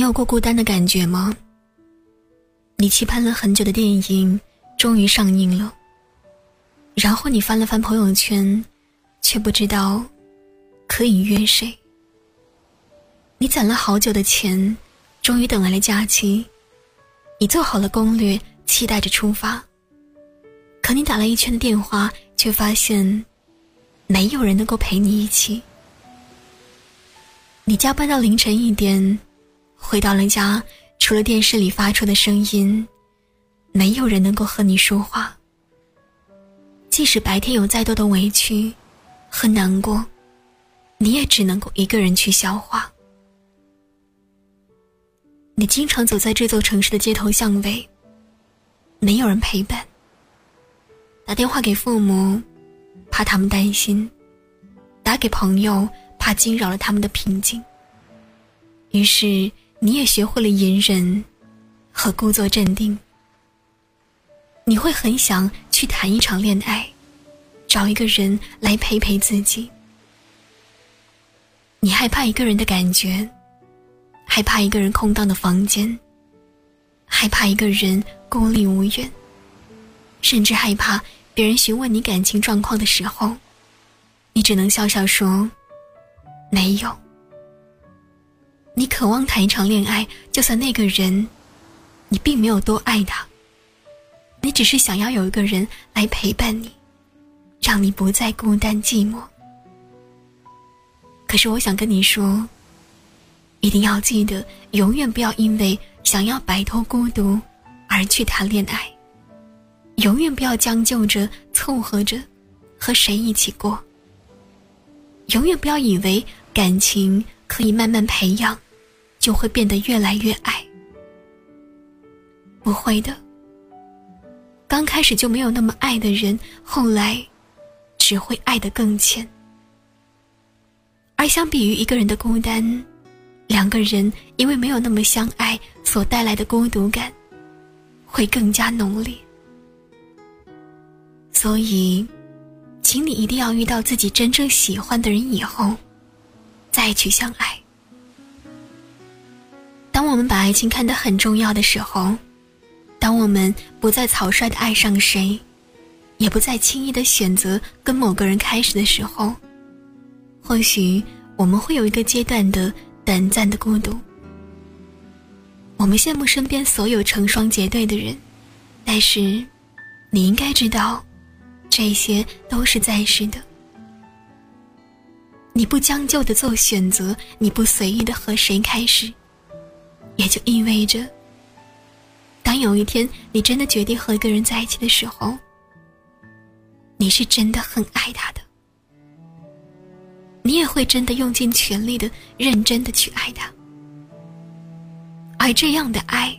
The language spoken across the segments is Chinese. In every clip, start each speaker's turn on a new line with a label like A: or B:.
A: 你有过孤单的感觉吗？你期盼了很久的电影终于上映了，然后你翻了翻朋友圈，却不知道可以约谁。你攒了好久的钱，终于等来了假期，你做好了攻略，期待着出发。可你打了一圈的电话，却发现没有人能够陪你一起。你加班到凌晨一点。回到了家，除了电视里发出的声音，没有人能够和你说话。即使白天有再多的委屈和难过，你也只能够一个人去消化。你经常走在这座城市的街头巷尾，没有人陪伴。打电话给父母，怕他们担心；打给朋友，怕惊扰了他们的平静。于是。你也学会了隐忍和故作镇定。你会很想去谈一场恋爱，找一个人来陪陪自己。你害怕一个人的感觉，害怕一个人空荡的房间，害怕一个人孤立无援，甚至害怕别人询问你感情状况的时候，你只能笑笑说：“没有。”渴望谈一场恋爱，就算那个人，你并没有多爱他，你只是想要有一个人来陪伴你，让你不再孤单寂寞。可是我想跟你说，一定要记得，永远不要因为想要摆脱孤独而去谈恋爱，永远不要将就着凑合着和谁一起过，永远不要以为感情可以慢慢培养。就会变得越来越爱，不会的。刚开始就没有那么爱的人，后来只会爱得更浅。而相比于一个人的孤单，两个人因为没有那么相爱所带来的孤独感，会更加浓烈。所以，请你一定要遇到自己真正喜欢的人以后，再去相爱。我们把爱情看得很重要的时候，当我们不再草率的爱上谁，也不再轻易的选择跟某个人开始的时候，或许我们会有一个阶段的短暂的孤独。我们羡慕身边所有成双结对的人，但是你应该知道，这些都是暂时的。你不将就的做选择，你不随意的和谁开始。也就意味着，当有一天你真的决定和一个人在一起的时候，你是真的很爱他的，你也会真的用尽全力的、认真的去爱他，而这样的爱，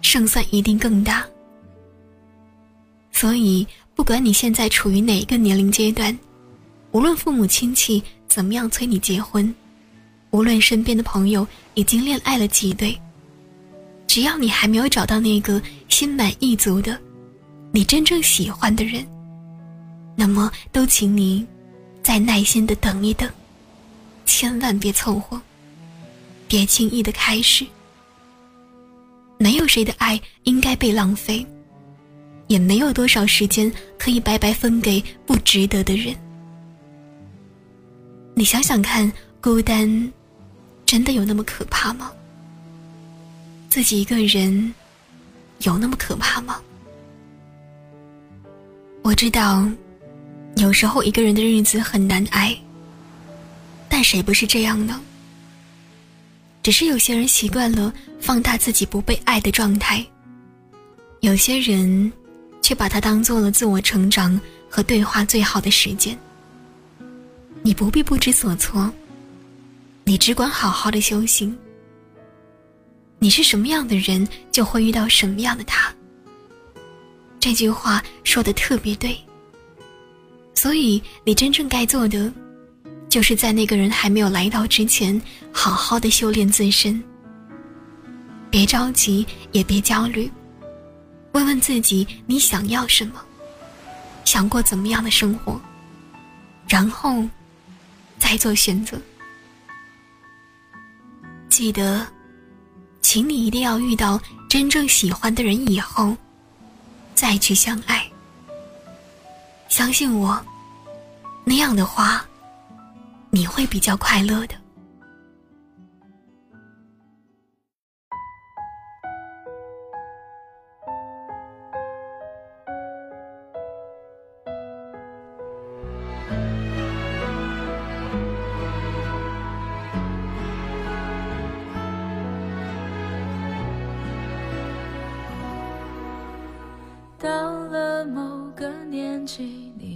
A: 胜算一定更大。所以，不管你现在处于哪一个年龄阶段，无论父母亲戚怎么样催你结婚。无论身边的朋友已经恋爱了几对，只要你还没有找到那个心满意足的、你真正喜欢的人，那么都请你再耐心的等一等，千万别凑合，别轻易的开始。没有谁的爱应该被浪费，也没有多少时间可以白白分给不值得的人。你想想看，孤单。真的有那么可怕吗？自己一个人有那么可怕吗？我知道，有时候一个人的日子很难挨，但谁不是这样呢？只是有些人习惯了放大自己不被爱的状态，有些人却把它当做了自我成长和对话最好的时间。你不必不知所措。你只管好好的修行。你是什么样的人，就会遇到什么样的他。这句话说的特别对。所以你真正该做的，就是在那个人还没有来到之前，好好的修炼自身。别着急，也别焦虑，问问自己你想要什么，想过怎么样的生活，然后再做选择。记得，请你一定要遇到真正喜欢的人以后，再去相爱。相信我，那样的话，你会比较快乐的。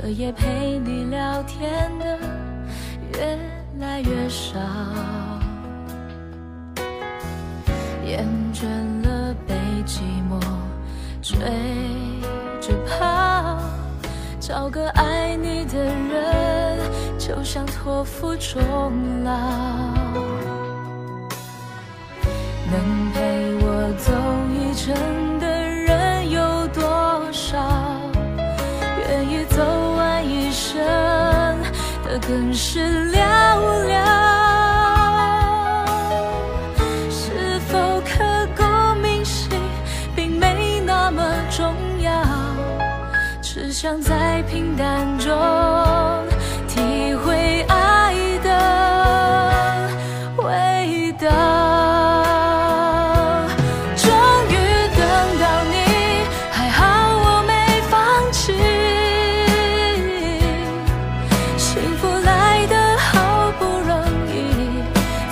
B: 彻夜陪你聊天的越来越少，厌倦了被寂寞追着跑，找个爱你的人，就像托付终老。能陪我走一程更是寥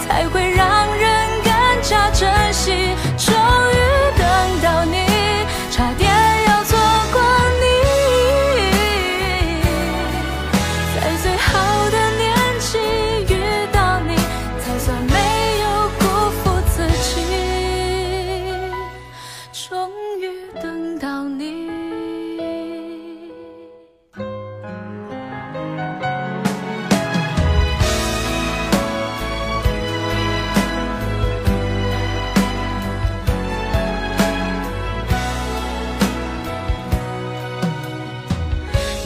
B: 才会让人更加珍惜，终于等到你，差点要错过你。在最好的年纪遇到你，才算没有辜负自己。终于。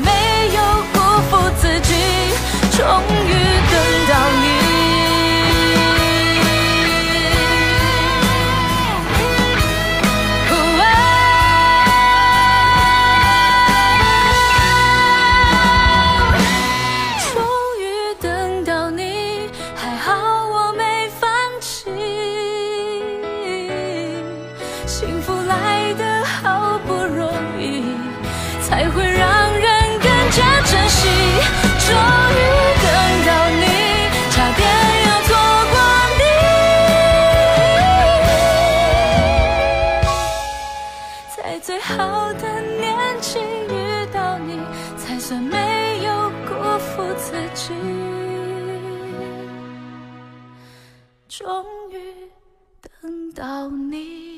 B: 没有辜负自己终于等到你到你。